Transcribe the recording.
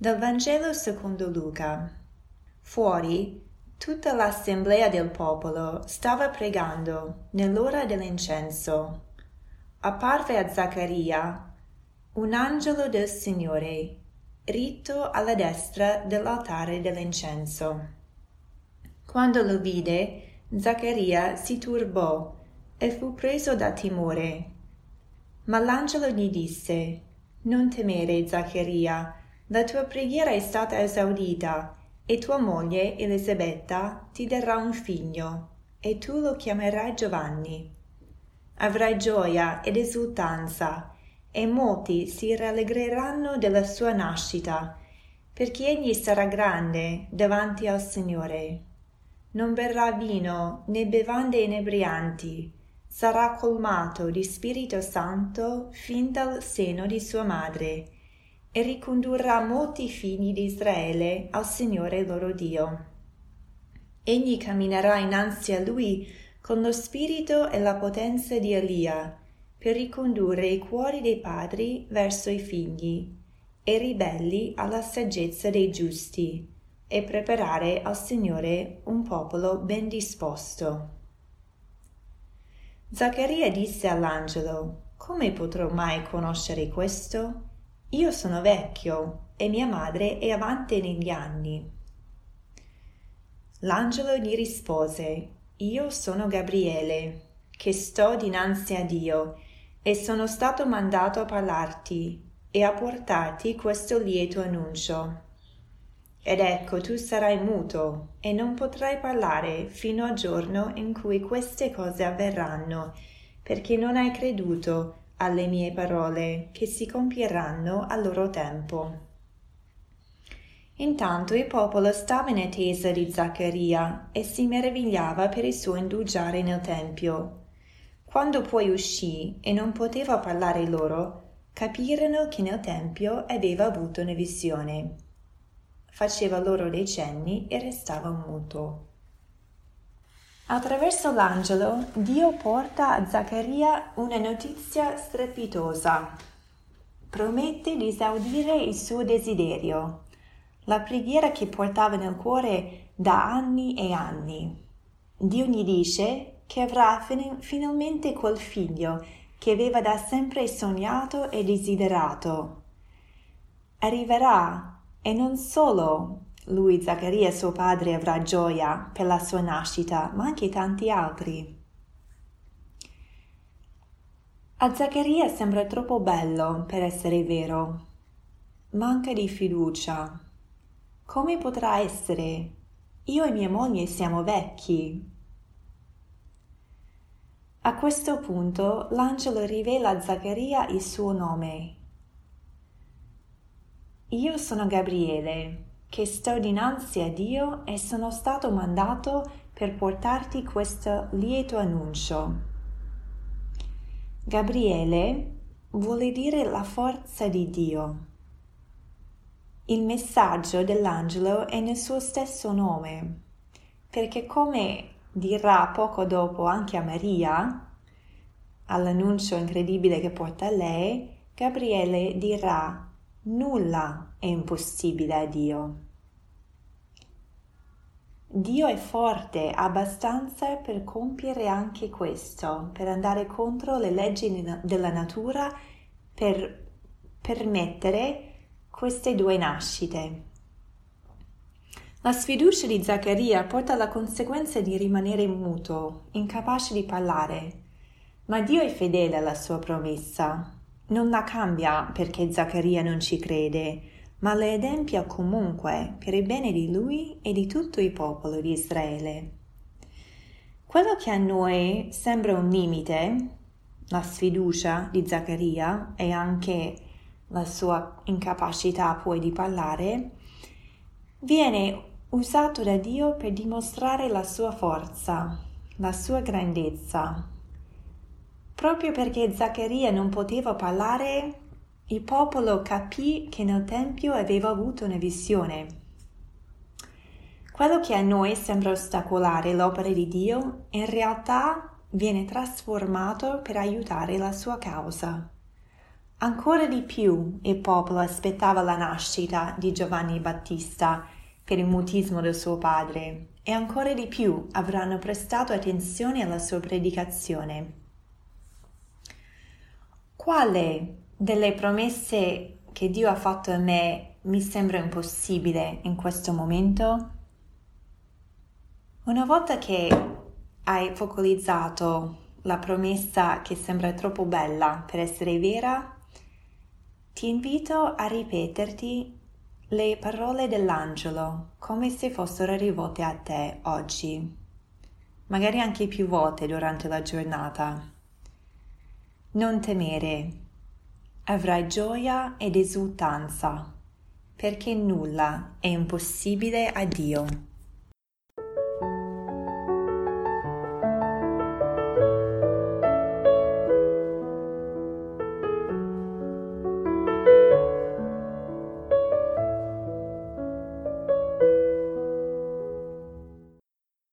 Dal Vangelo secondo Luca. Fuori, tutta l'assemblea del popolo stava pregando nell'ora dell'incenso. Apparve a Zaccaria un angelo del Signore, ritto alla destra dell'altare dell'incenso. Quando lo vide, Zaccaria si turbò e fu preso da timore. Ma l'angelo gli disse, Non temere, Zaccaria, la tua preghiera è stata esaudita e tua moglie Elisabetta ti darà un figlio e tu lo chiamerai Giovanni. Avrai gioia ed esultanza e molti si rallegreranno della sua nascita perché egli sarà grande davanti al Signore. Non berrà vino né bevande inebrianti, sarà colmato di Spirito Santo fin dal seno di sua madre e ricondurrà molti figli di Israele al Signore loro Dio. Egli camminerà innanzi a lui con lo spirito e la potenza di Elia, per ricondurre i cuori dei padri verso i figli e i ribelli alla saggezza dei giusti, e preparare al Signore un popolo ben disposto. Zaccaria disse all'angelo, Come potrò mai conoscere questo? Io sono vecchio e mia madre è avanti negli anni. L'angelo gli rispose, Io sono Gabriele, che sto dinanzi a Dio, e sono stato mandato a parlarti e a portarti questo lieto annuncio. Ed ecco tu sarai muto e non potrai parlare fino al giorno in cui queste cose avverranno, perché non hai creduto alle mie parole che si compieranno al loro tempo. Intanto il popolo stava in attesa di Zaccaria e si meravigliava per il suo indugiare nel Tempio. Quando poi uscì e non poteva parlare loro, capirono che nel Tempio aveva avuto una visione. Faceva loro dei cenni e restava muto. Attraverso l'angelo Dio porta a Zaccaria una notizia strepitosa. Promette di esaudire il suo desiderio, la preghiera che portava nel cuore da anni e anni. Dio gli dice che avrà fin- finalmente quel figlio che aveva da sempre sognato e desiderato. Arriverà e non solo lui, Zaccaria, suo padre, avrà gioia per la sua nascita, ma anche tanti altri. A Zaccaria sembra troppo bello per essere vero. Manca di fiducia. Come potrà essere? Io e mia moglie siamo vecchi. A questo punto l'angelo rivela a Zaccaria il suo nome. Io sono Gabriele che sto dinanzi a Dio e sono stato mandato per portarti questo lieto annuncio. Gabriele vuole dire la forza di Dio. Il messaggio dell'angelo è nel suo stesso nome, perché come dirà poco dopo anche a Maria, all'annuncio incredibile che porta a lei, Gabriele dirà Nulla è impossibile a Dio. Dio è forte abbastanza per compiere anche questo, per andare contro le leggi della natura, per permettere queste due nascite. La sfiducia di Zaccaria porta alla conseguenza di rimanere muto, incapace di parlare, ma Dio è fedele alla sua promessa non la cambia perché Zaccaria non ci crede, ma la adempia comunque per il bene di lui e di tutto il popolo di Israele. Quello che a noi sembra un limite, la sfiducia di Zaccaria e anche la sua incapacità poi di parlare, viene usato da Dio per dimostrare la sua forza, la sua grandezza, Proprio perché Zaccaria non poteva parlare, il popolo capì che nel Tempio aveva avuto una visione. Quello che a noi sembra ostacolare l'opera di Dio, in realtà viene trasformato per aiutare la sua causa. Ancora di più il popolo aspettava la nascita di Giovanni Battista per il mutismo del suo padre e ancora di più avranno prestato attenzione alla sua predicazione. Quale delle promesse che Dio ha fatto a me mi sembra impossibile in questo momento? Una volta che hai focalizzato la promessa che sembra troppo bella per essere vera, ti invito a ripeterti le parole dell'angelo come se fossero rivolte a te oggi, magari anche più volte durante la giornata. Non temere, avrai gioia ed esultanza, perché nulla è impossibile a Dio.